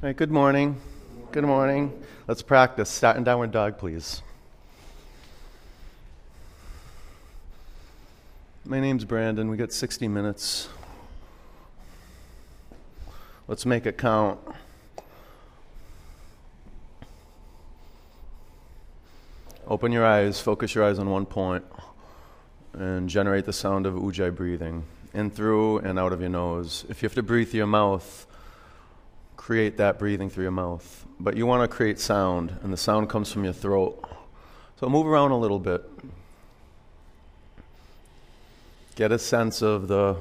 All right, good morning. Good morning. Let's practice. Start in downward dog, please. My name's Brandon. We got 60 minutes. Let's make it count. Open your eyes, focus your eyes on one point, and generate the sound of ujjayi breathing in through and out of your nose. If you have to breathe through your mouth, create that breathing through your mouth. But you want to create sound, and the sound comes from your throat. So move around a little bit. Get a sense of the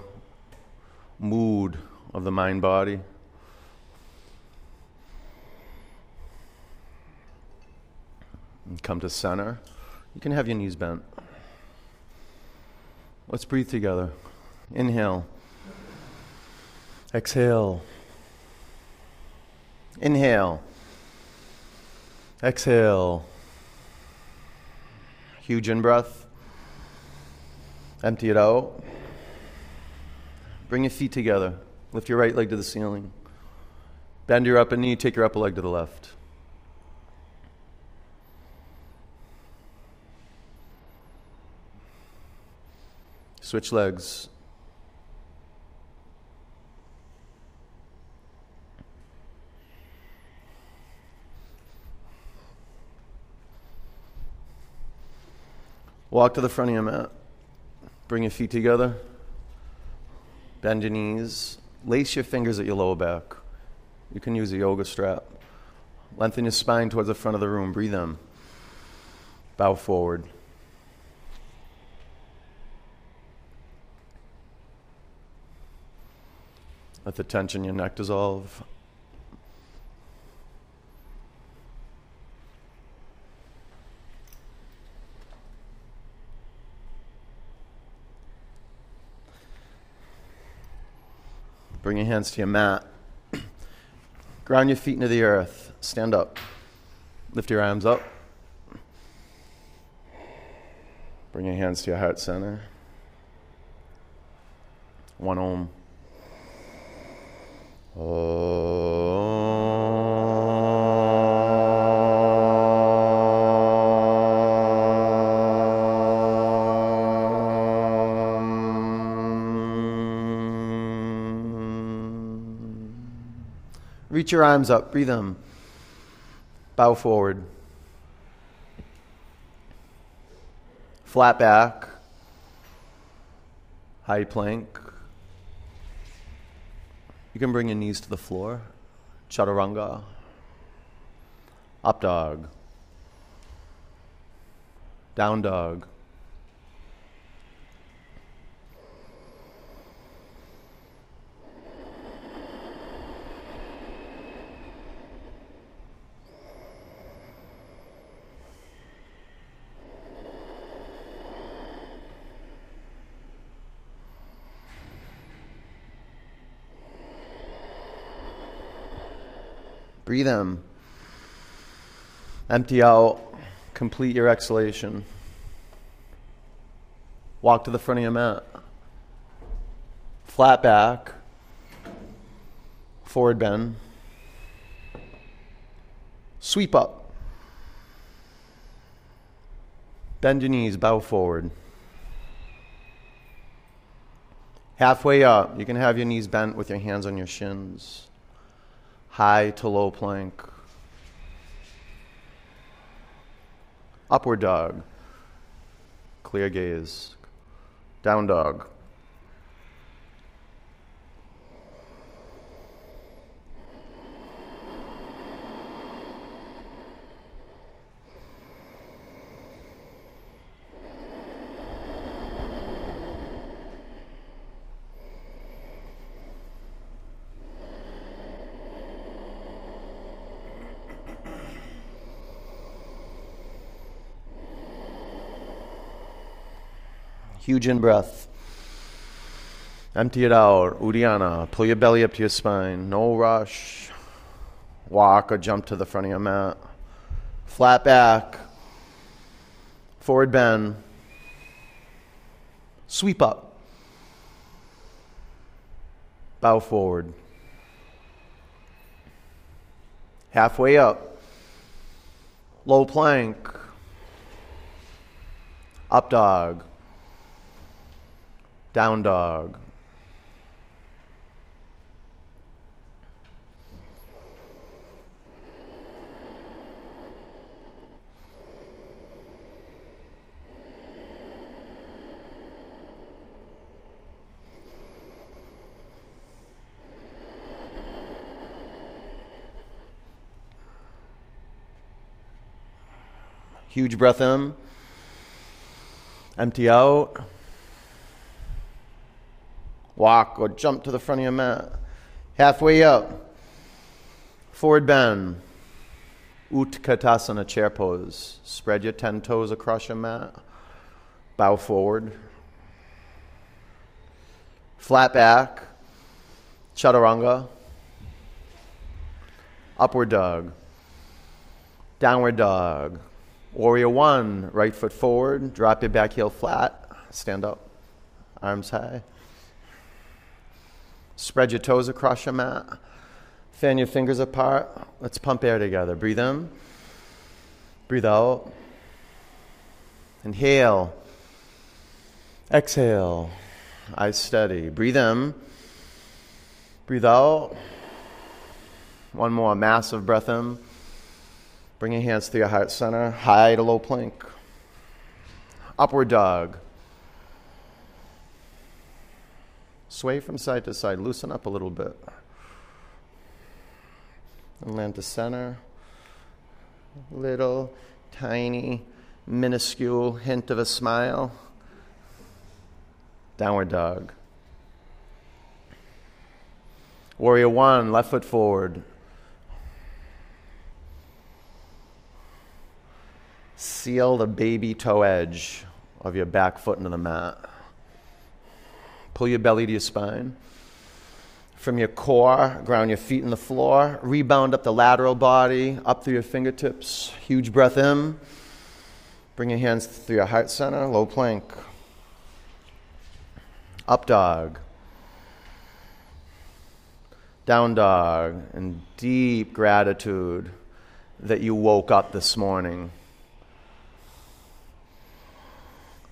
mood of the mind body. And come to center. You can have your knees bent. Let's breathe together. Inhale. Exhale. Inhale. Exhale. Huge in breath. Empty it out. Bring your feet together. Lift your right leg to the ceiling. Bend your upper knee. Take your upper leg to the left. Switch legs. Walk to the front of your mat. Bring your feet together. Bend your knees. Lace your fingers at your lower back. You can use a yoga strap. Lengthen your spine towards the front of the room. Breathe in. Bow forward. Let the tension in your neck dissolve. Bring your hands to your mat. Ground your feet into the earth. Stand up. Lift your arms up. Bring your hands to your heart center. One om. Reach your arms up, breathe them. Bow forward. Flat back. High plank. You can bring your knees to the floor. Chaturanga. Up dog. Down dog. Breathe in. Empty out. Complete your exhalation. Walk to the front of your mat. Flat back. Forward bend. Sweep up. Bend your knees, bow forward. Halfway up, you can have your knees bent with your hands on your shins high to low plank, upward dog, clear gaze, down dog. Huge in breath. Empty it out. Uddiyana. Pull your belly up to your spine. No rush. Walk or jump to the front of your mat. Flat back. Forward bend. Sweep up. Bow forward. Halfway up. Low plank. Up dog. Down dog. Huge breath in. Empty out. Walk or jump to the front of your mat. Halfway up. Forward bend. Utkatasana chair pose. Spread your 10 toes across your mat. Bow forward. Flat back. Chaturanga. Upward dog. Downward dog. Warrior one, right foot forward, drop your back heel flat, stand up, arms high. Spread your toes across your mat. Fan your fingers apart. Let's pump air together. Breathe in. Breathe out. Inhale. Exhale. Eyes steady. Breathe in. Breathe out. One more massive breath in. Bring your hands to your heart center, high to low plank. Upward dog. Sway from side to side, loosen up a little bit. And land to center. Little, tiny, minuscule hint of a smile. Downward dog. Warrior one, left foot forward, Seal the baby toe edge of your back foot into the mat. Pull your belly to your spine. From your core, ground your feet in the floor. Rebound up the lateral body, up through your fingertips. Huge breath in. Bring your hands through your heart center, low plank. Up dog. Down dog. And deep gratitude that you woke up this morning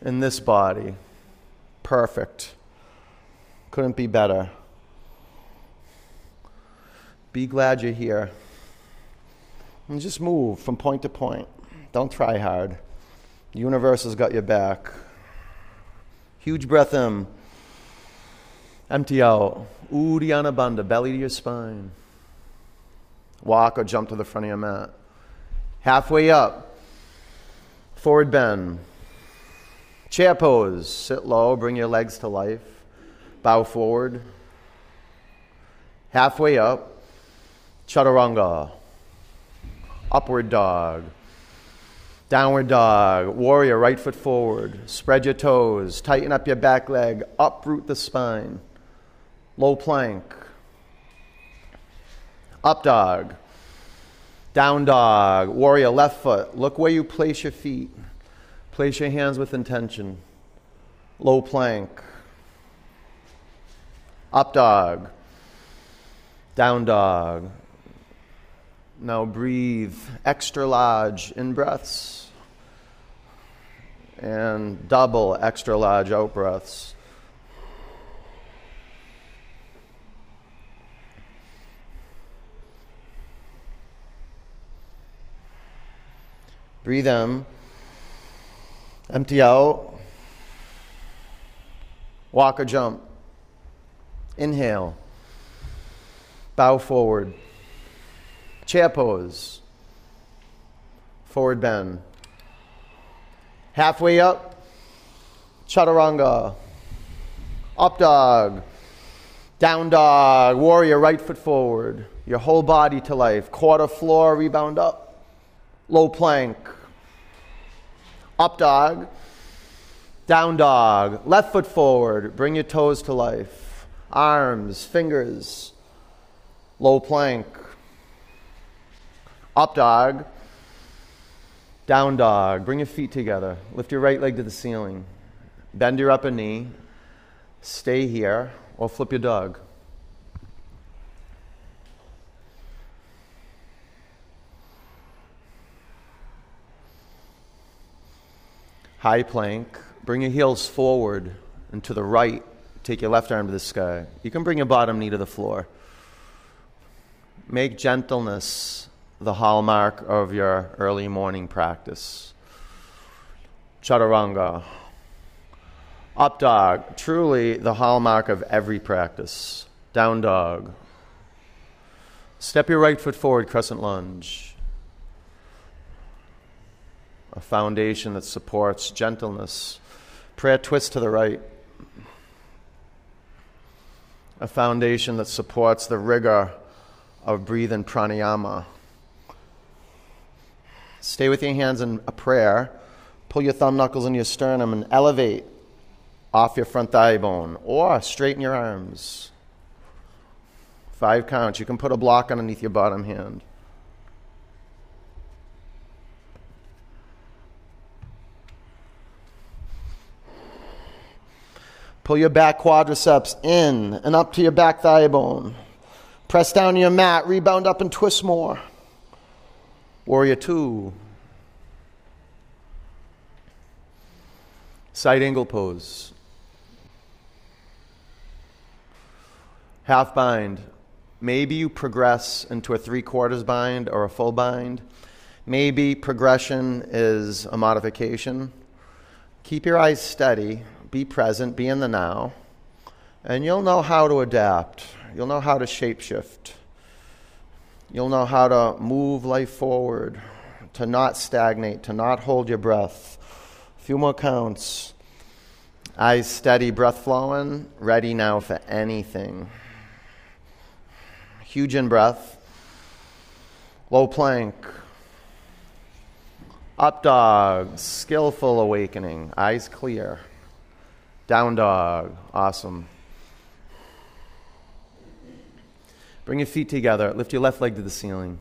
in this body. Perfect. Couldn't be better. Be glad you're here. And just move from point to point. Don't try hard. The universe has got your back. Huge breath in. Empty out. Uddiyana Bandha, belly to your spine. Walk or jump to the front of your mat. Halfway up. Forward bend. Chair pose. Sit low, bring your legs to life. Bow forward. Halfway up. Chaturanga. Upward dog. Downward dog. Warrior, right foot forward. Spread your toes. Tighten up your back leg. Uproot the spine. Low plank. Up dog. Down dog. Warrior, left foot. Look where you place your feet. Place your hands with intention. Low plank. Up dog. Down dog. Now breathe extra large in breaths and double extra large out breaths. Breathe in. Empty out. Walk or jump. Inhale. Bow forward. Chair pose. Forward bend. Halfway up. Chaturanga. Up dog. Down dog. Warrior, right foot forward. Your whole body to life. Quarter floor, rebound up. Low plank. Up dog. Down dog. Left foot forward. Bring your toes to life arms, fingers, low plank, up dog, down dog. Bring your feet together. Lift your right leg to the ceiling. Bend your upper knee. Stay here or flip your dog. High plank. Bring your heels forward and to the right Take your left arm to the sky. You can bring your bottom knee to the floor. Make gentleness the hallmark of your early morning practice. Chaturanga. Up dog, truly the hallmark of every practice. Down dog. Step your right foot forward, crescent lunge. A foundation that supports gentleness. Prayer twist to the right. A foundation that supports the rigor of breathing pranayama. Stay with your hands in a prayer. Pull your thumb knuckles into your sternum and elevate off your front thigh bone or straighten your arms. Five counts. You can put a block underneath your bottom hand. Pull your back quadriceps in and up to your back thigh bone. Press down your mat, rebound up and twist more. Warrior two. Side angle pose. Half bind. Maybe you progress into a three quarters bind or a full bind. Maybe progression is a modification. Keep your eyes steady, be present, be in the now, and you'll know how to adapt. You'll know how to shapeshift. You'll know how to move life forward, to not stagnate, to not hold your breath. A few more counts. Eyes steady, breath flowing, ready now for anything. Huge in breath. Low plank. Up dog, skillful awakening, eyes clear. Down dog, awesome. Bring your feet together. Lift your left leg to the ceiling.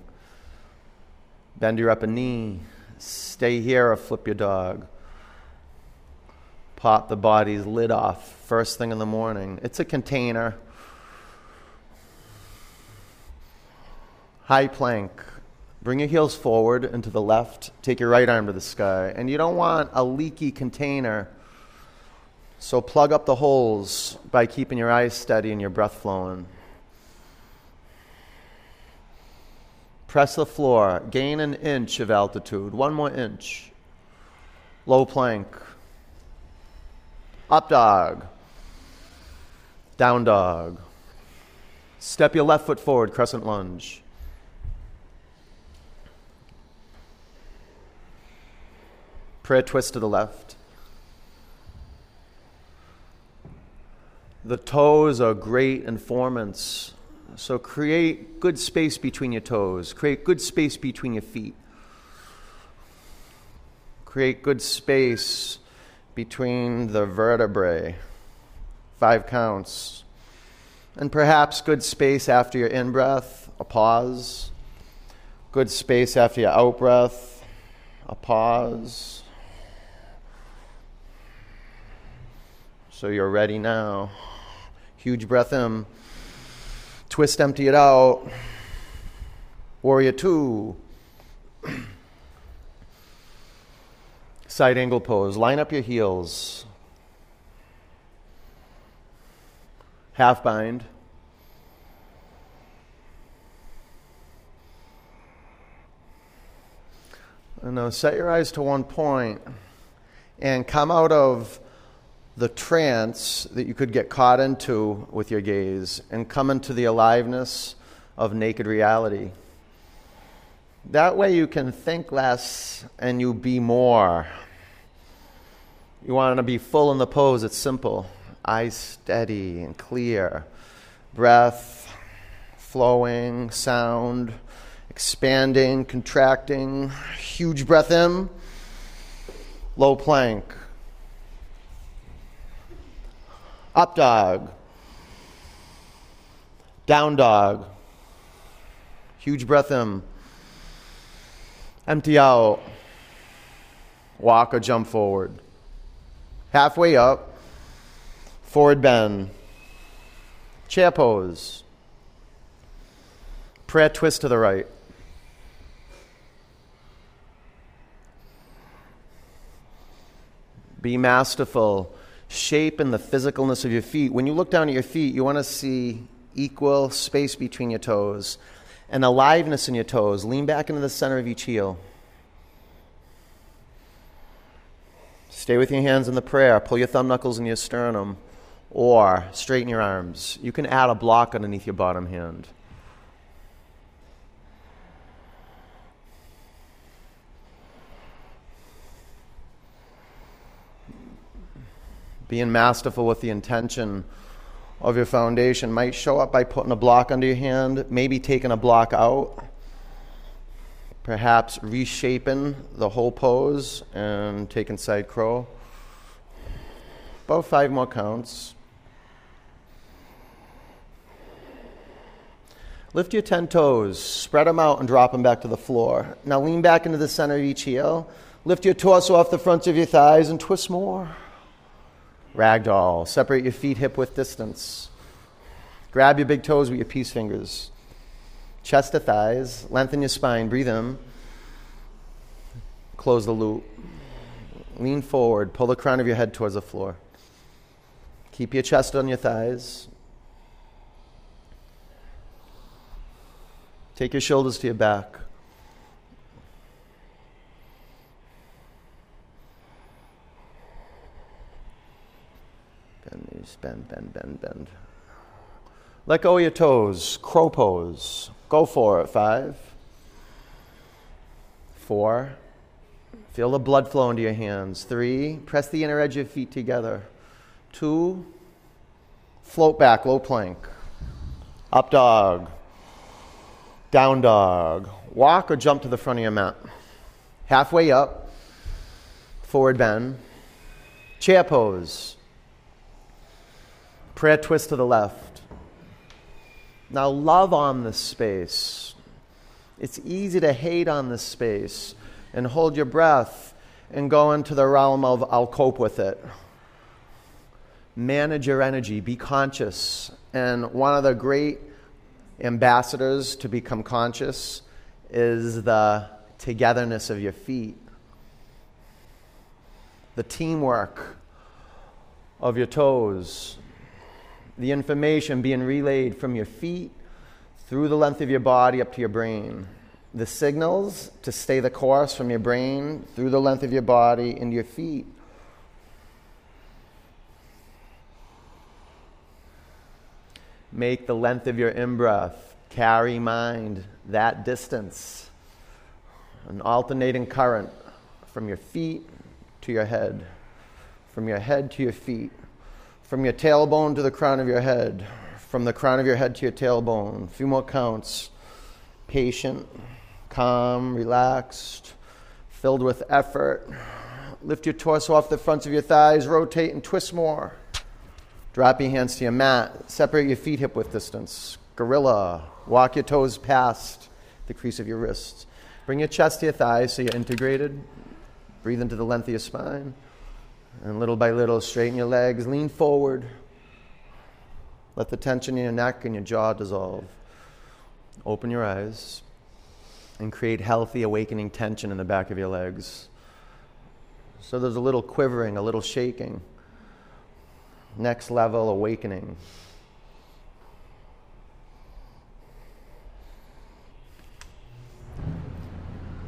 Bend your upper knee. Stay here or flip your dog. Pop the body's lid off first thing in the morning. It's a container. High plank. Bring your heels forward and to the left. Take your right arm to the sky. And you don't want a leaky container. So plug up the holes by keeping your eyes steady and your breath flowing. Press the floor. Gain an inch of altitude. One more inch. Low plank. Up dog. Down dog. Step your left foot forward, crescent lunge. Prayer twist to the left. The toes are great informants so create good space between your toes, create good space between your feet. Create good space between the vertebrae. Five counts. And perhaps good space after your in breath, a pause. Good space after your out breath, a pause. So you're ready now. Huge breath in. Twist, empty it out. Warrior two. Side angle pose. Line up your heels. Half bind. And now set your eyes to one point and come out of the trance that you could get caught into with your gaze and come into the aliveness of naked reality. That way you can think less and you be more. You want to be full in the pose, it's simple. Eyes steady and clear. Breath flowing, sound expanding, contracting. Huge breath in. Low plank. Up dog. Down dog. Huge breath in. Empty out. Walk or jump forward. Halfway up. Forward bend. Chair pose. Prayer twist to the right. Be masterful. Shape and the physicalness of your feet. When you look down at your feet, you want to see equal space between your toes and aliveness in your toes. Lean back into the center of each heel. Stay with your hands in the prayer. Pull your thumb knuckles in your sternum or straighten your arms. You can add a block underneath your bottom hand. Being masterful with the intention of your foundation might show up by putting a block under your hand, maybe taking a block out, perhaps reshaping the whole pose and taking side crow. About five more counts. Lift your 10 toes, spread them out, and drop them back to the floor. Now lean back into the center of each heel. Lift your torso off the fronts of your thighs and twist more. Ragdoll. Separate your feet hip width distance. Grab your big toes with your peace fingers. Chest to thighs. Lengthen your spine. Breathe in. Close the loop. Lean forward. Pull the crown of your head towards the floor. Keep your chest on your thighs. Take your shoulders to your back. Bend knees, bend, bend, bend, bend. Let go of your toes. Crow pose. Go for it. Five, four. Feel the blood flow into your hands. Three. Press the inner edge of your feet together. Two. Float back, low plank. Up dog. Down dog. Walk or jump to the front of your mat. Halfway up. Forward bend. Chair pose. Prayer twist to the left. Now, love on this space. It's easy to hate on this space and hold your breath and go into the realm of I'll cope with it. Manage your energy, be conscious. And one of the great ambassadors to become conscious is the togetherness of your feet, the teamwork of your toes, the information being relayed from your feet through the length of your body up to your brain. The signals to stay the course from your brain through the length of your body into your feet. Make the length of your in breath carry mind that distance. An alternating current from your feet to your head, from your head to your feet from your tailbone to the crown of your head, from the crown of your head to your tailbone. A few more counts. Patient, calm, relaxed, filled with effort. Lift your torso off the fronts of your thighs, rotate and twist more. Drop your hands to your mat. Separate your feet hip width distance. Gorilla. Walk your toes past the crease of your wrists. Bring your chest to your thighs so you're integrated. Breathe into the length of your spine. And little by little, straighten your legs, lean forward. Let the tension in your neck and your jaw dissolve. Open your eyes and create healthy, awakening tension in the back of your legs. So there's a little quivering, a little shaking. Next level, awakening.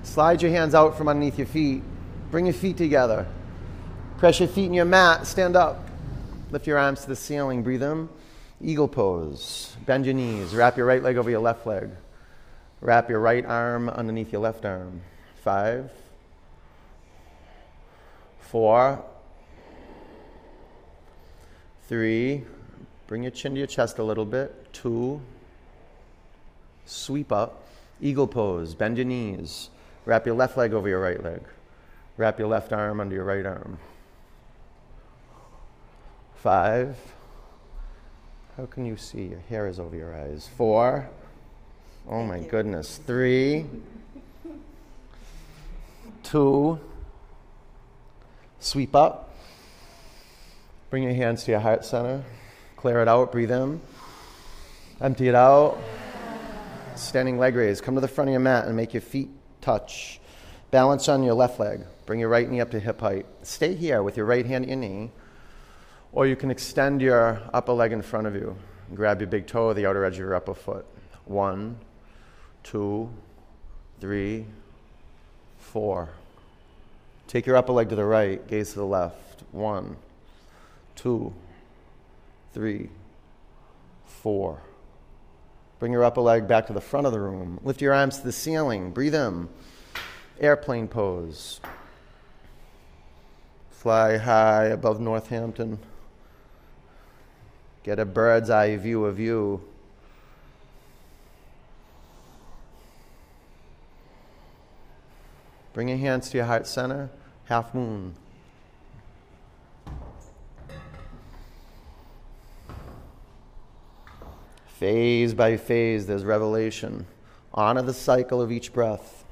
Slide your hands out from underneath your feet. Bring your feet together. Press your feet in your mat. Stand up. Lift your arms to the ceiling. Breathe in. Eagle pose. Bend your knees. Wrap your right leg over your left leg. Wrap your right arm underneath your left arm. Five, four, three. Bring your chin to your chest a little bit. Two. Sweep up. Eagle pose. Bend your knees. Wrap your left leg over your right leg. Wrap your left arm under your right arm. Five. How can you see? Your hair is over your eyes. Four. Oh my goodness. Three. Two. Sweep up. Bring your hands to your heart center. Clear it out. Breathe in. Empty it out. Standing leg raise. Come to the front of your mat and make your feet touch. Balance on your left leg. Bring your right knee up to hip height. Stay here with your right hand at your knee. Or you can extend your upper leg in front of you. Grab your big toe, the outer edge of your upper foot. One, two, three, four. Take your upper leg to the right, gaze to the left. One, two, three, four. Bring your upper leg back to the front of the room. Lift your arms to the ceiling. Breathe in. Airplane pose. Fly high above Northampton. Get a bird's eye view of you. Bring your hands to your heart center, half moon. Phase by phase, there's revelation. Honor the cycle of each breath.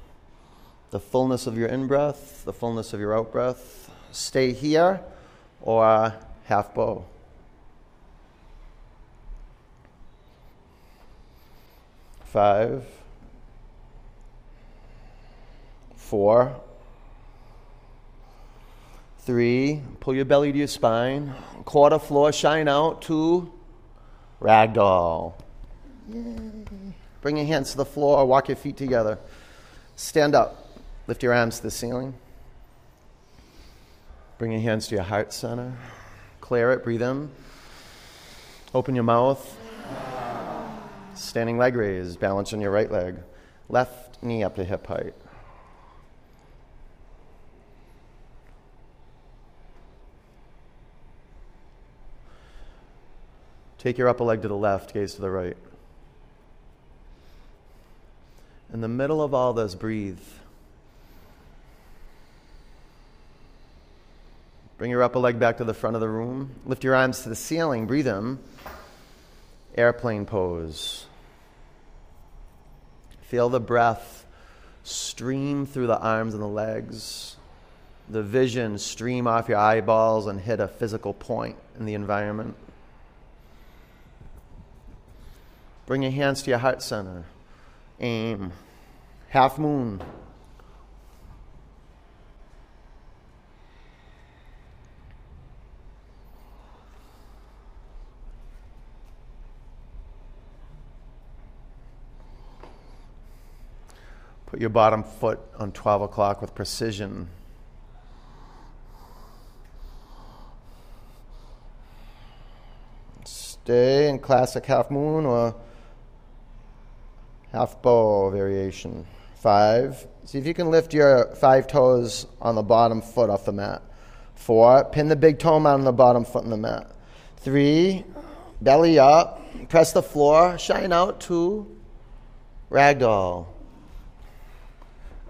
The fullness of your in breath, the fullness of your out breath. Stay here or half bow. Five, four, three, pull your belly to your spine, quarter floor, shine out, two, Ragdoll. Bring your hands to the floor, walk your feet together. Stand up, lift your arms to the ceiling. Bring your hands to your heart center. Clear it, breathe in. Open your mouth. Standing leg raise, balance on your right leg. Left knee up to hip height. Take your upper leg to the left, gaze to the right. In the middle of all this, breathe. Bring your upper leg back to the front of the room. Lift your arms to the ceiling. Breathe in. Airplane pose. Feel the breath stream through the arms and the legs. The vision stream off your eyeballs and hit a physical point in the environment. Bring your hands to your heart center. Aim. Half moon. Put your bottom foot on 12 o'clock with precision. Stay in classic half moon or half bow variation. Five. See if you can lift your five toes on the bottom foot off the mat. Four. Pin the big toe mount on the bottom foot on the mat. Three. Belly up. Press the floor. Shine out. Two. Ragdoll.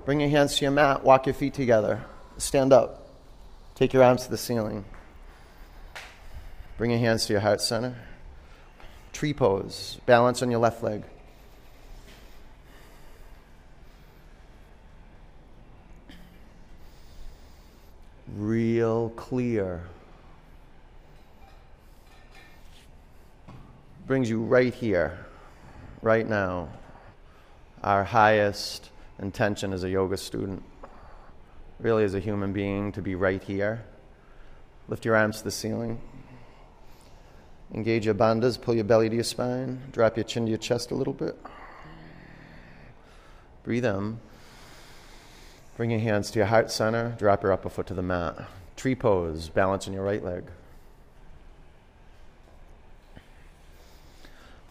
Bring your hands to your mat. Walk your feet together. Stand up. Take your arms to the ceiling. Bring your hands to your heart center. Tree pose. Balance on your left leg. real clear. Brings you right here, right now. Our highest intention as a yoga student, really as a human being, to be right here. Lift your arms to the ceiling. Engage your bandhas, pull your belly to your spine, drop your chin to your chest a little bit. Breathe in. Bring your hands to your heart center. Drop your upper foot to the mat. Tree pose, balance on your right leg.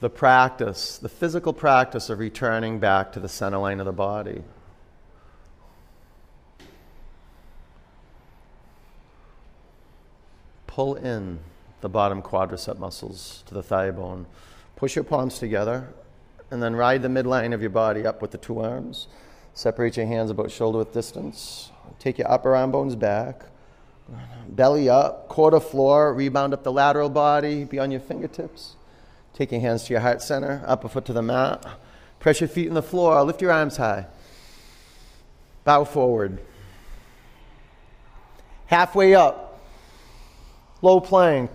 The practice, the physical practice of returning back to the center line of the body. Pull in the bottom quadricep muscles to the thigh bone. Push your palms together and then ride the midline of your body up with the two arms. Separate your hands about shoulder width distance. Take your upper arm bones back. Belly up, quarter floor, rebound up the lateral body, be on your fingertips. Take your hands to your heart center, upper foot to the mat. Press your feet in the floor, lift your arms high. Bow forward. Halfway up, low plank.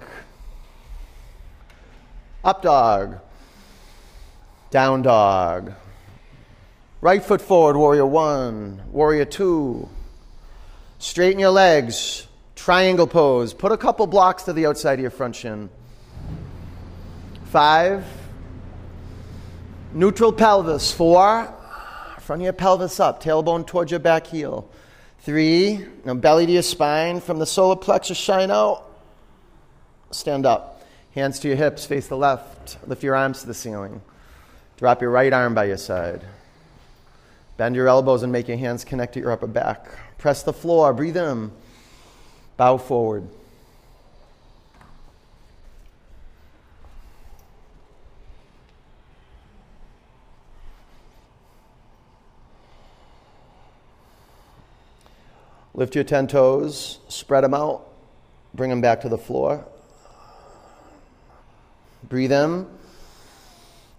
Up dog, down dog. Right foot forward, warrior one, warrior two. Straighten your legs, triangle pose. Put a couple blocks to the outside of your front shin. Five. Neutral pelvis. Four. Front of your pelvis up, tailbone towards your back heel. Three. Now belly to your spine. From the solar plexus, shine out. Stand up. Hands to your hips, face the left. Lift your arms to the ceiling. Drop your right arm by your side. Bend your elbows and make your hands connect to your upper back. Press the floor, breathe in. Bow forward. Lift your 10 toes, spread them out, bring them back to the floor. Breathe in,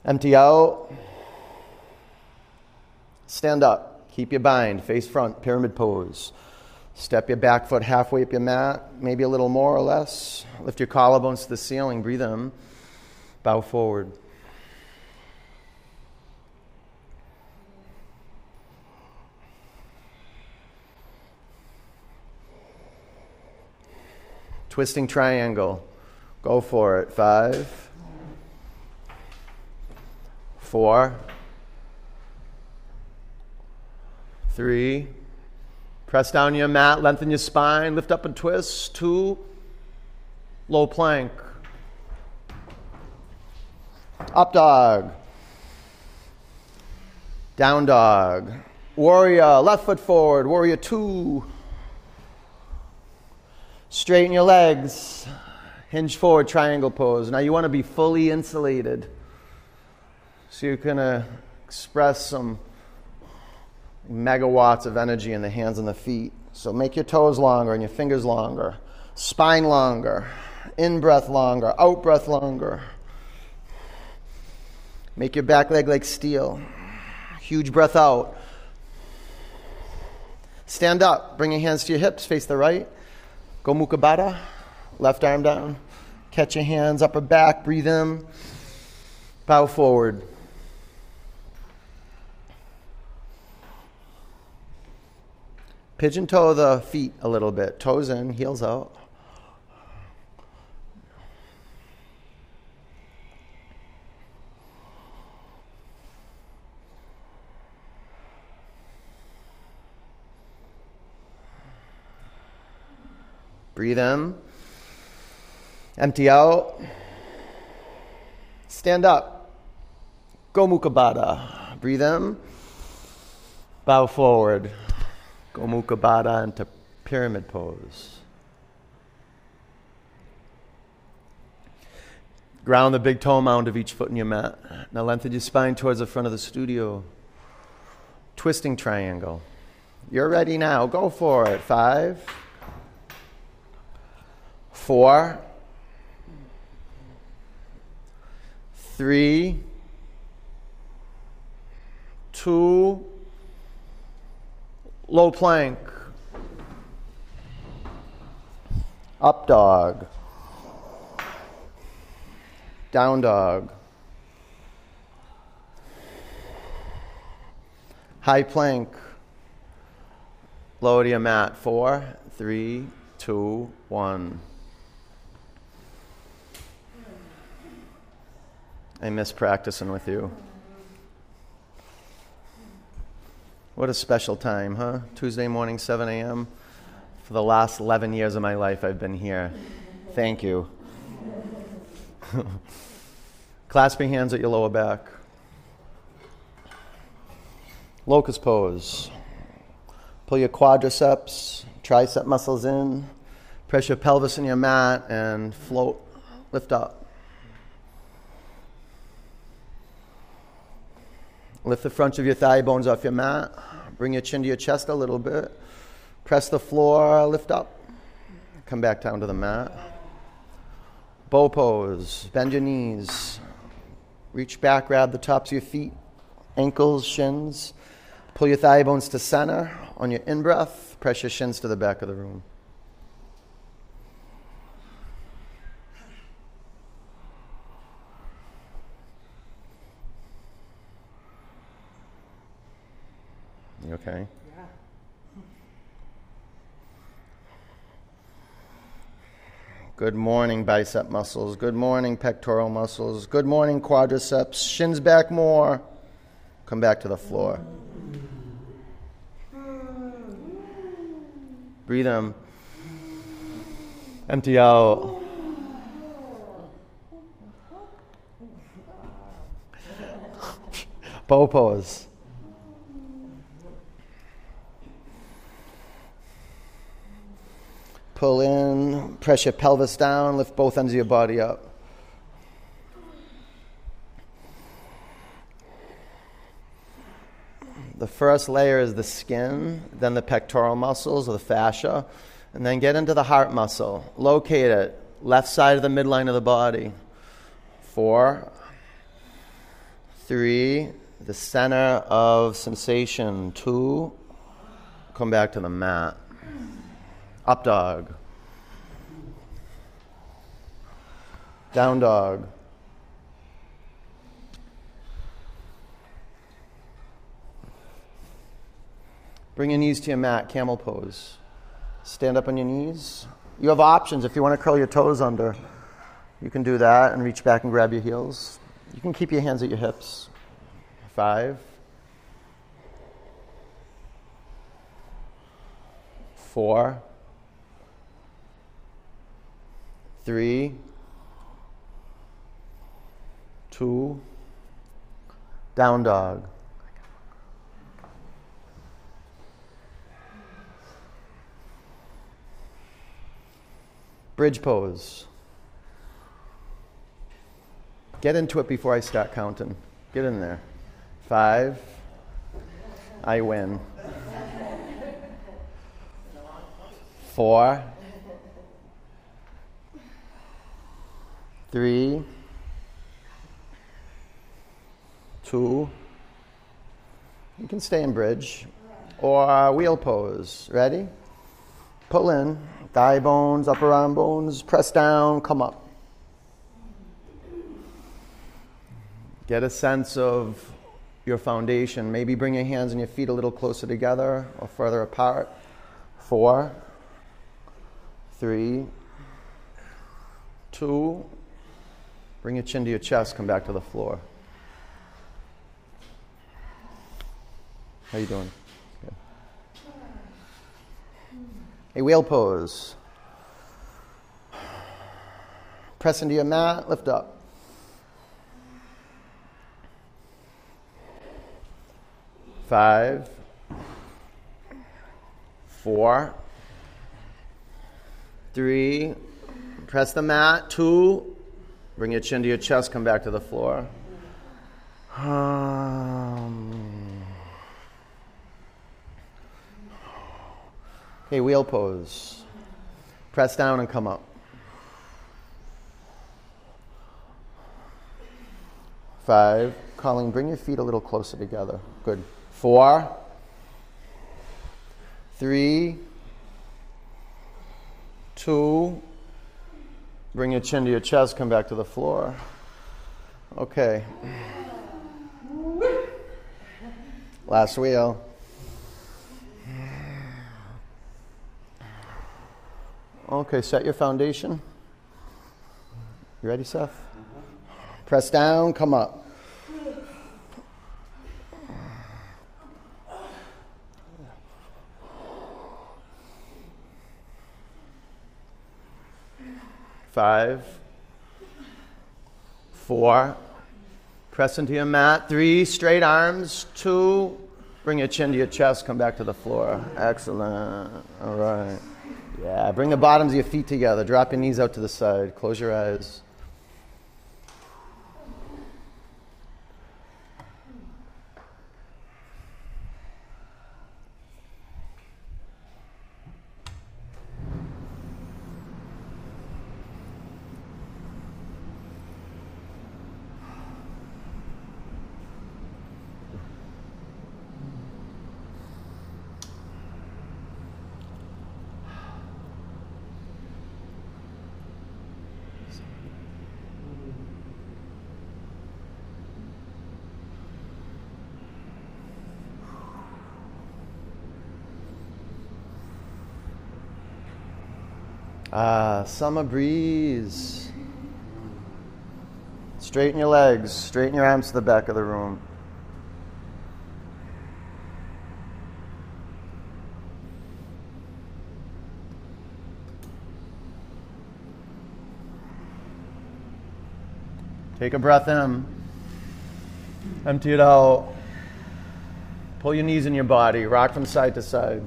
empty out. Stand up, keep your bind, face front, pyramid pose. Step your back foot halfway up your mat, maybe a little more or less. Lift your collarbones to the ceiling, breathe in, bow forward. Twisting triangle. Go for it. Five, four, three. Press down your mat, lengthen your spine, lift up and twist. Two, low plank. Up dog. Down dog. Warrior, left foot forward. Warrior two. Straighten your legs. Hinge forward, triangle pose. Now you want to be fully insulated. So you can uh, express some megawatts of energy in the hands and the feet. So make your toes longer and your fingers longer, spine longer, in breath longer, out breath longer. Make your back leg like steel. Huge breath out. Stand up. Bring your hands to your hips. Face the right. Go Mukha Baddha. Left arm down. Catch your hands, upper back. Breathe in. Bow forward. Pigeon toe the feet a little bit. Toes in, heels out. Breathe in. Empty out. Stand up. Go Mukha Baddha. Breathe in. Bow forward. Go Mukha Baddha into pyramid pose. Ground the big toe mound of each foot in your mat. Now lengthen your spine towards the front of the studio. Twisting triangle. You're ready now. Go for it. Five, four, three, two, low plank, up dog, down dog, high plank, lower to your mat. Four, three, two, one. I miss practicing with you. What a special time, huh? Tuesday morning, 7 a.m. For the last 11 years of my life, I've been here. Thank you. Clasping hands at your lower back. Locust pose. Pull your quadriceps, tricep muscles in. Press your pelvis in your mat and float, lift up. Lift the front of your thigh bones off your mat. Bring your chin to your chest a little bit. Press the floor, lift up. Come back down to the mat. Bow pose. Bend your knees. Reach back, grab the tops of your feet, ankles, shins. Pull your thigh bones to center. On your in breath, press your shins to the back of the room. You okay? Good morning, bicep muscles. Good morning, pectoral muscles. Good morning, quadriceps. Shins back more. Come back to the floor. Breathe in. Empty out. Bow pose. Pull in, press your pelvis down, lift both ends of your body up. The first layer is the skin, then the pectoral muscles or the fascia, and then get into the heart muscle. Locate it, left side of the midline of the body. Four, three, the center of sensation. Two, come back to the mat. Up dog. Down dog. Bring your knees to your mat, camel pose. Stand up on your knees. You have options if you want to curl your toes under. You can do that and reach back and grab your heels. You can keep your hands at your hips. Five. Four. Three. Two. Down dog. Bridge pose. Get into it before I start counting. Get in there. Five. I win. Four. Three. Two. You can stay in bridge. Or wheel pose. Ready? Pull in. Thigh bones, upper arm bones. Press down. Come up. Get a sense of your foundation. Maybe bring your hands and your feet a little closer together or further apart. Four, three, two. Bring your chin to your chest. Come back to the floor. How you doing? Good. A whale pose. Press into your mat. Lift up. Five, four, three, press the mat. Two, bring your chin to your chest, come back to the floor. Um, okay, wheel pose. Press down and come up. Five, Colleen, bring your feet a little closer together. Good. Four, three, two, bring your chin to your chest, come back to the floor. Okay. Last wheel. Okay, set your foundation. You ready, Seth? Press down, come up. Five, four, press into your mat. Three, straight arms. Two, bring your chin to your chest, come back to the floor. Excellent. All right. Yeah, bring the bottoms of your feet together. Drop your knees out to the side. Close your eyes. Summer breeze. Straighten your legs, straighten your arms to the back of the room. Take a breath in. Empty it out. Pull your knees in your body. Rock from side to side.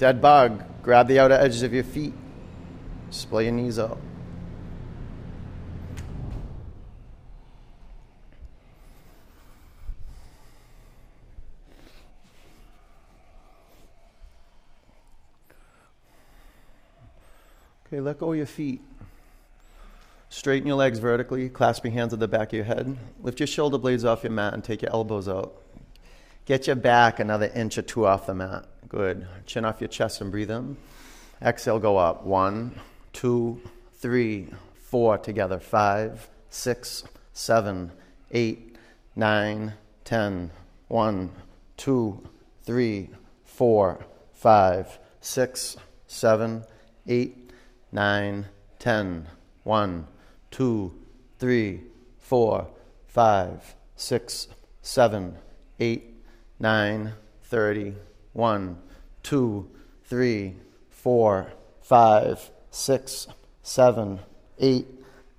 Dead bug. Grab the outer edges of your feet. Splay your knees out. Okay, let go of your feet. Straighten your legs vertically, clasp your hands at the back of your head. Lift your shoulder blades off your mat and take your elbows out. Get your back another inch or two off the mat. Good. Chin off your chest and breathe in. Exhale, go up. One, two, three, four together. Five, six, seven, eight, nine, ten. One, two, three, four, five, six, seven, eight, nine, ten. One, two, three, four, five, six, seven, eight, nine, thirty. One, two, three, four, five, six, seven, eight,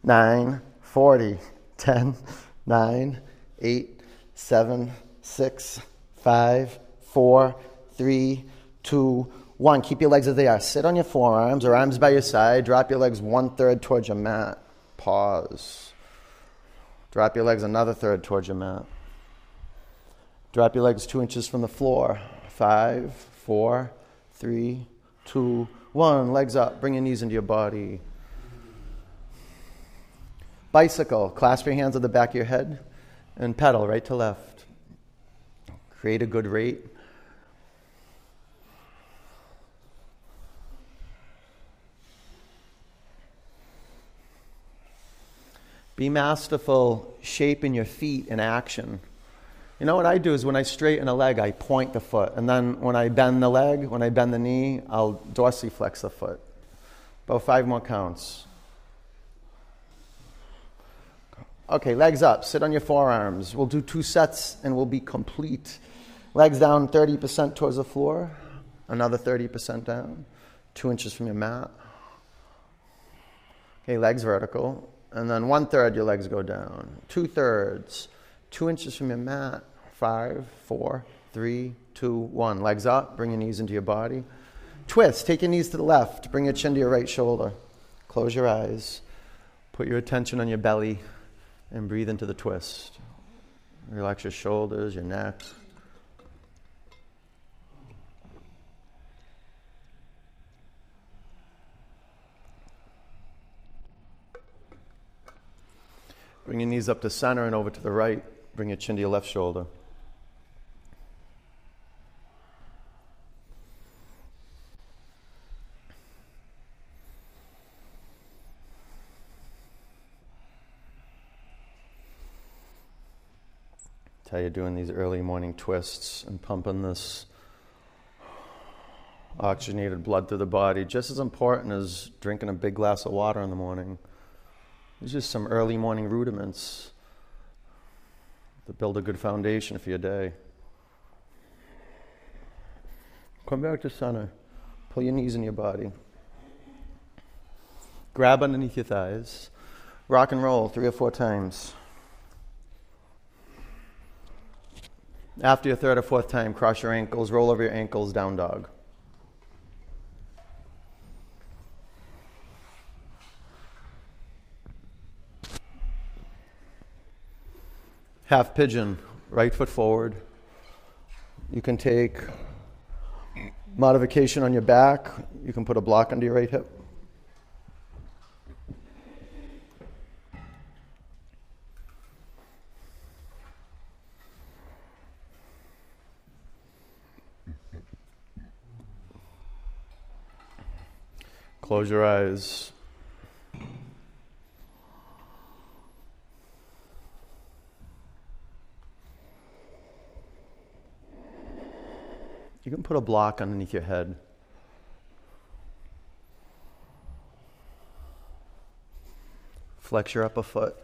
nine, forty. Ten, nine, eight, seven, six, five, four, three, two, one. Keep your legs as they are. Sit on your forearms or arms by your side. Drop your legs one third towards your mat. Pause. Drop your legs another third towards your mat. Drop your legs two inches from the floor. Five, four, three, two, one. Legs up. Bring your knees into your body. Bicycle. Clasp your hands at the back of your head and pedal right to left. Create a good rate. Be masterful shaping your feet in action. You know what I do is when I straighten a leg, I point the foot. And then when I bend the leg, when I bend the knee, I'll dorsiflex the foot. About five more counts. Okay, legs up. Sit on your forearms. We'll do two sets and we'll be complete. Legs down 30% towards the floor, another 30% down, two inches from your mat. Okay, legs vertical. And then one third, your legs go down. Two thirds, two inches from your mat. Five, four, three, two, one. Legs up, bring your knees into your body. Twist, take your knees to the left, bring your chin to your right shoulder. Close your eyes. Put your attention on your belly and breathe into the twist. Relax your shoulders, your neck. Bring your knees up to center and over to the right. Bring your chin to your left shoulder. How you're doing these early morning twists and pumping this oxygenated blood through the body, just as important as drinking a big glass of water in the morning. It's just some early morning rudiments to build a good foundation for your day. Come back to center. Pull your knees in your body. Grab underneath your thighs. Rock and roll three or four times. After your third or fourth time, cross your ankles, roll over your ankles, down dog. Half pigeon, right foot forward. You can take modification on your back. You can put a block under your right hip. Close your eyes. You can put a block underneath your head. Flex your upper foot.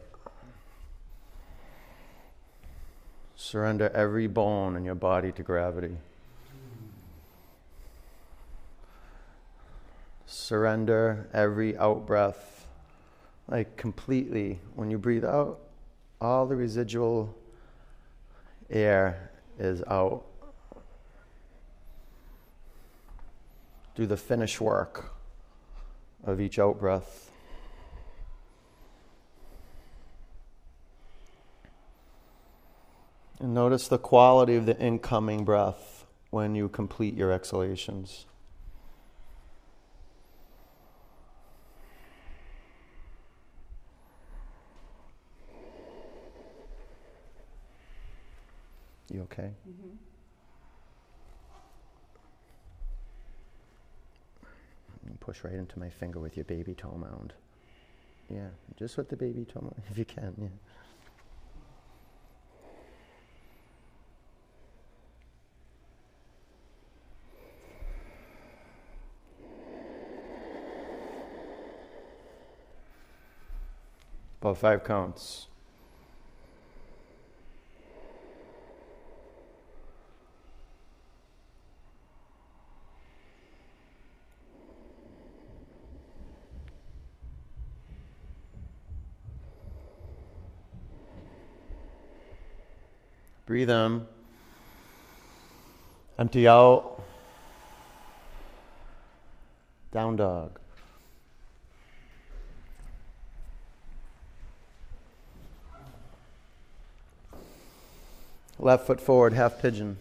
Surrender every bone in your body to gravity. Surrender every out breath, like completely. When you breathe out, all the residual air is out. Do the finish work of each out breath. And notice the quality of the incoming breath when you complete your exhalations. You okay? Mm-hmm. Push right into my finger with your baby toe mound. Yeah, just with the baby toe mound, if you can, yeah. About five counts. Breathe in. Empty out. Down dog. Left foot forward, half pigeon.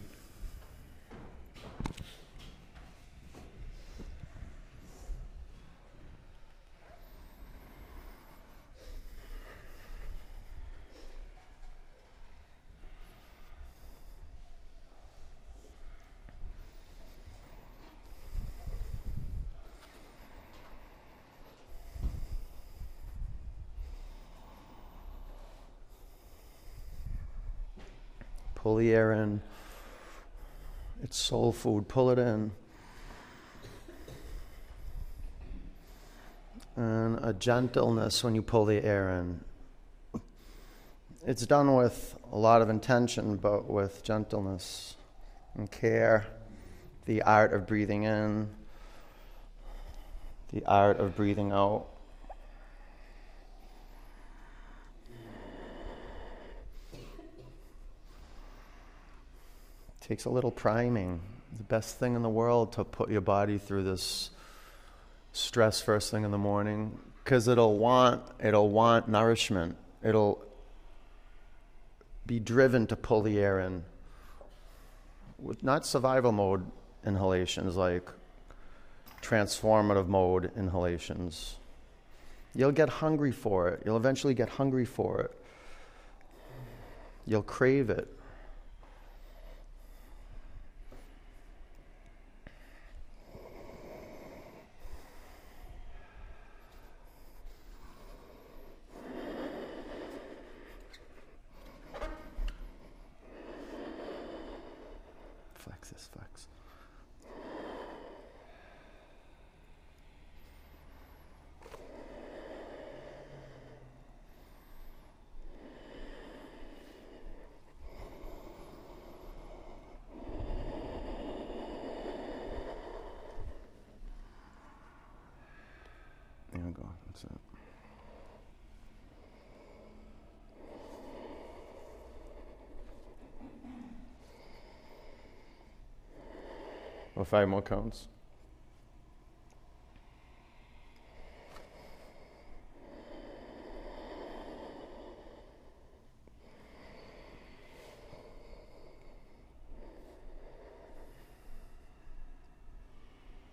Air in. It's soul food. Pull it in. And a gentleness when you pull the air in. It's done with a lot of intention, but with gentleness and care. The art of breathing in, the art of breathing out. Takes a little priming. The best thing in the world to put your body through this stress first thing in the morning because it'll want it'll want nourishment. It'll be driven to pull the air in. With not survival mode inhalations like transformative mode inhalations. You'll get hungry for it. You'll eventually get hungry for it. You'll crave it. Or five more counts.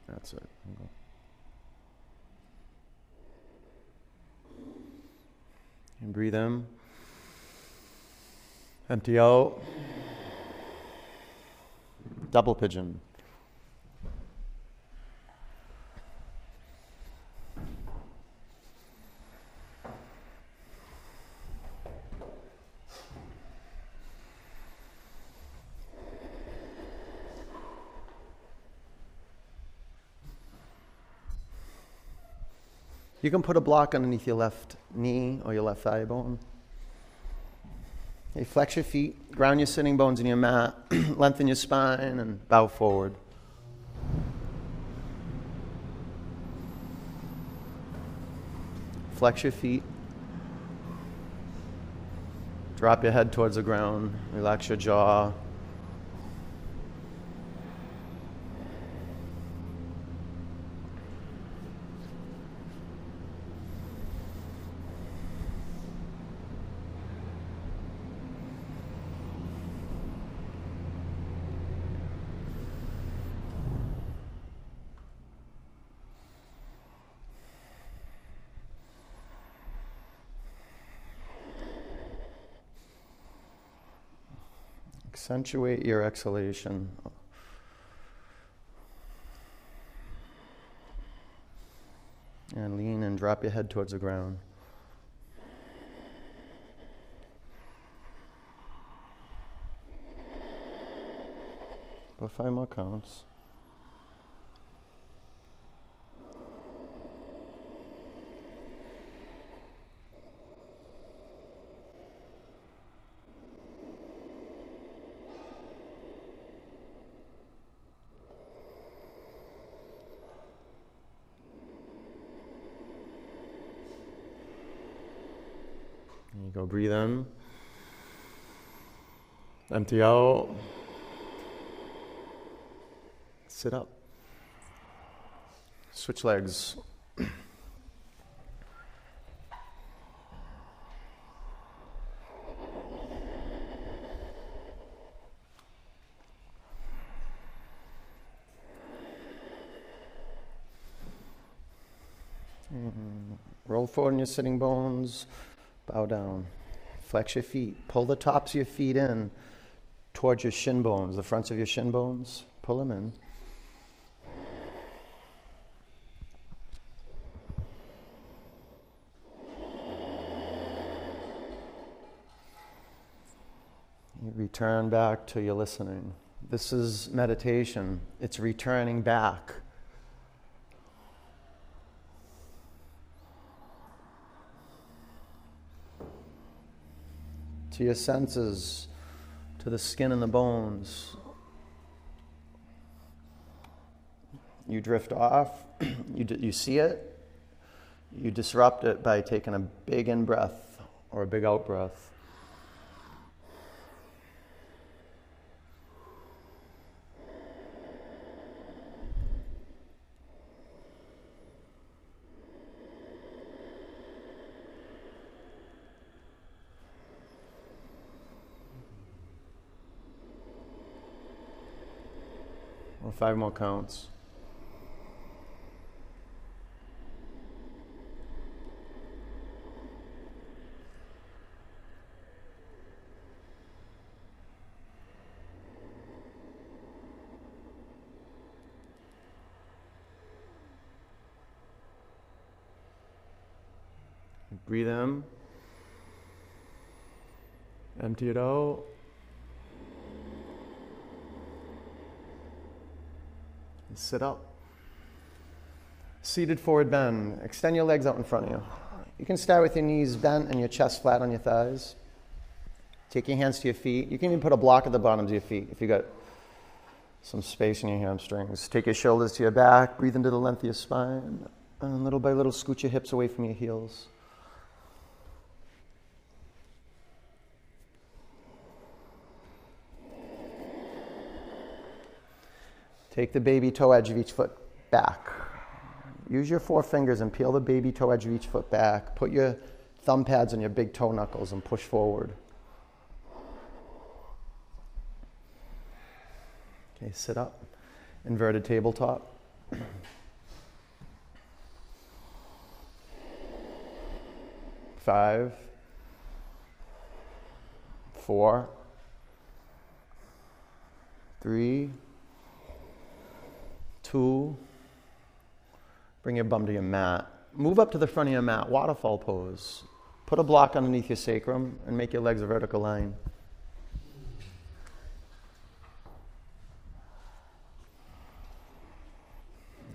That's it. And breathe in. Empty out. Double pigeon. You can put a block underneath your left knee or your left thigh bone. Flex your feet, ground your sitting bones in your mat, lengthen your spine, and bow forward. Flex your feet. Drop your head towards the ground. Relax your jaw. Accentuate your exhalation. And lean and drop your head towards the ground. About five more counts. Breathe in. Empty out. Sit up. Switch legs. Mm, Roll forward in your sitting bones. Bow down. Flex your feet. Pull the tops of your feet in towards your shin bones, the fronts of your shin bones. Pull them in. You return back to your listening. This is meditation, it's returning back. To your senses, to the skin and the bones. You drift off, you, d- you see it, you disrupt it by taking a big in breath or a big out breath. Five more counts. Breathe in. Empty it out. Sit up. Seated forward bend. Extend your legs out in front of you. You can start with your knees bent and your chest flat on your thighs. Take your hands to your feet. You can even put a block at the bottoms of your feet if you got some space in your hamstrings. Take your shoulders to your back. Breathe into the length of your spine. And little by little, scoot your hips away from your heels. Take the baby toe edge of each foot back. Use your four fingers and peel the baby toe edge of each foot back. Put your thumb pads on your big toe knuckles and push forward. Okay, sit up. Inverted tabletop. Five, four, three, two. Bring your bum to your mat. Move up to the front of your mat, waterfall pose. Put a block underneath your sacrum and make your legs a vertical line.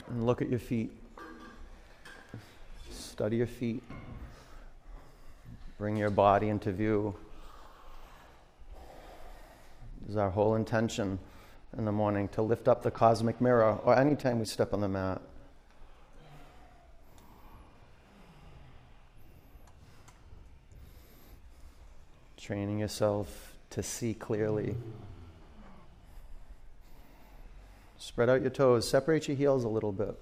And look at your feet. study your feet. Bring your body into view. This is our whole intention in the morning to lift up the cosmic mirror or anytime we step on the mat. Training yourself to see clearly. Spread out your toes, separate your heels a little bit.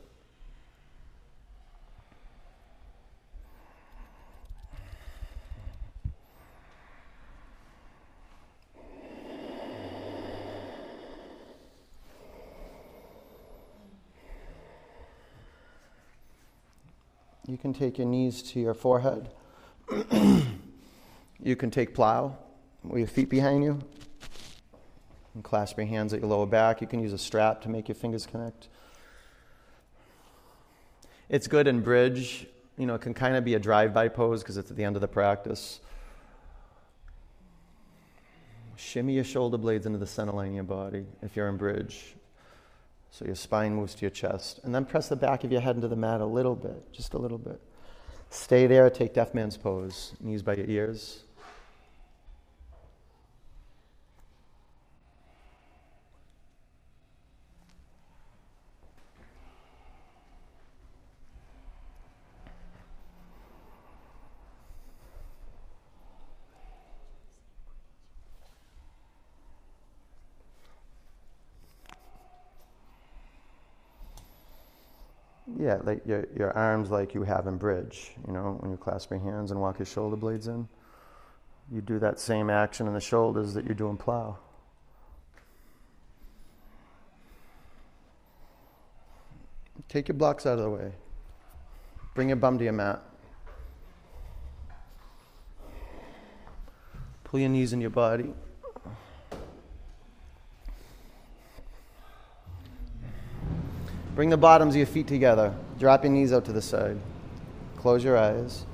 You can take your knees to your forehead. you can take plow with your feet behind you. And clasp your hands at your lower back. You can use a strap to make your fingers connect. It's good in bridge. You know, it can kind of be a drive by pose because it's at the end of the practice. Shimmy your shoulder blades into the center line of your body if you're in bridge. So your spine moves to your chest. And then press the back of your head into the mat a little bit, just a little bit. Stay there, take Deaf Man's pose, knees by your ears. Yeah, like your, your arms like you have in bridge, you know, when you clasp your hands and walk your shoulder blades in. You do that same action in the shoulders that you do in plow. Take your blocks out of the way. Bring your bum to your mat. Pull your knees in your body. Bring the bottoms of your feet together. Drop your knees out to the side. Close your eyes.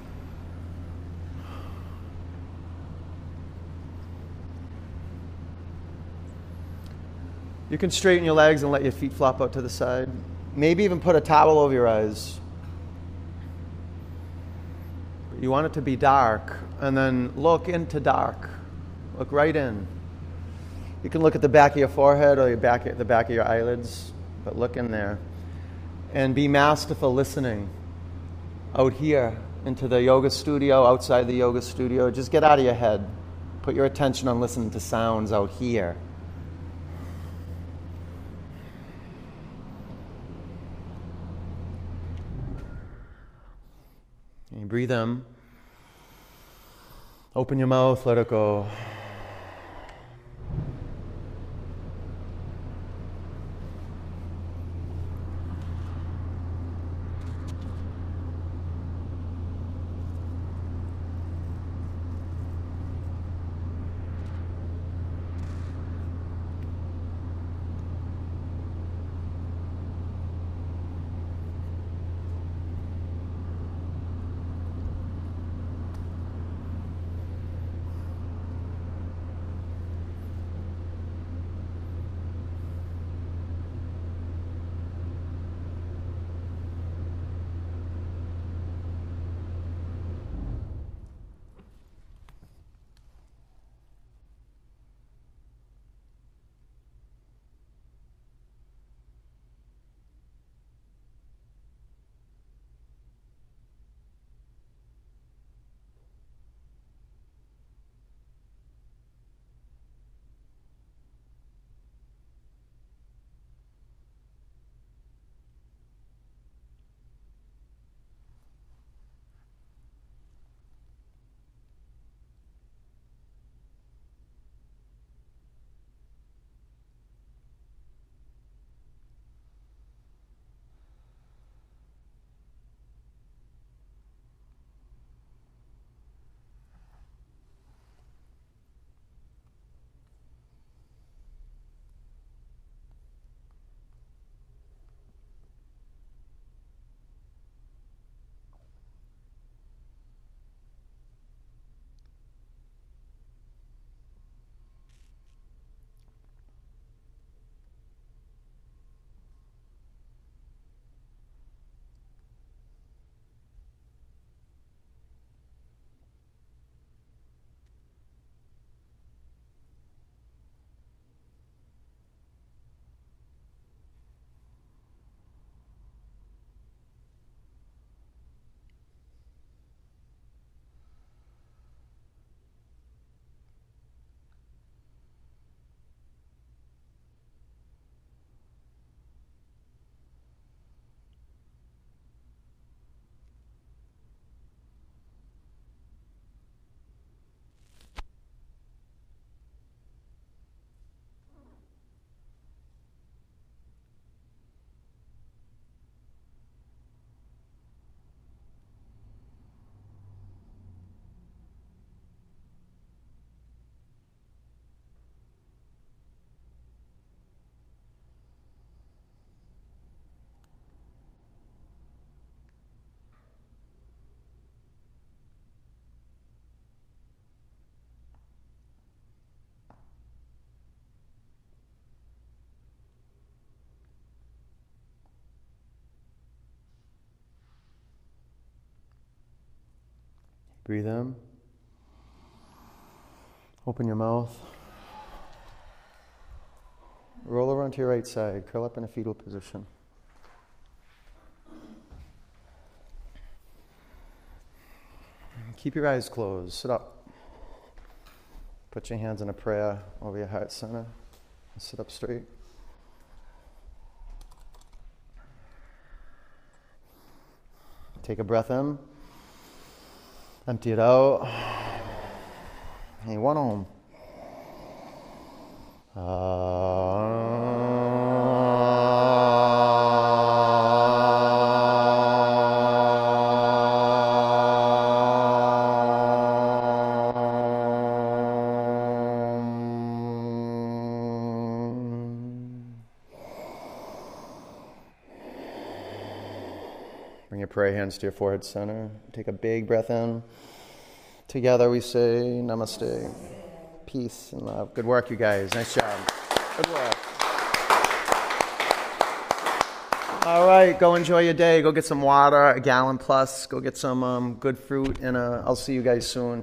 You can straighten your legs and let your feet flop out to the side. Maybe even put a towel over your eyes. You want it to be dark, and then look into dark. Look right in. You can look at the back of your forehead or your back, the back of your eyelids, but look in there and be masterful listening out here into the yoga studio, outside the yoga studio. Just get out of your head. Put your attention on listening to sounds out here. And you breathe in. Open your mouth, let it go. Breathe in. Open your mouth. Roll over onto your right side. Curl up in a fetal position. Keep your eyes closed. Sit up. Put your hands in a prayer over your heart center. Sit up straight. Take a breath in. Empty it out. And one home. Bring hands to your forehead center. Take a big breath in. Together we say namaste. Peace and love. Good work, you guys. Nice job. Good work. All right, go enjoy your day. Go get some water, a gallon plus. Go get some um, good fruit, and uh, I'll see you guys soon.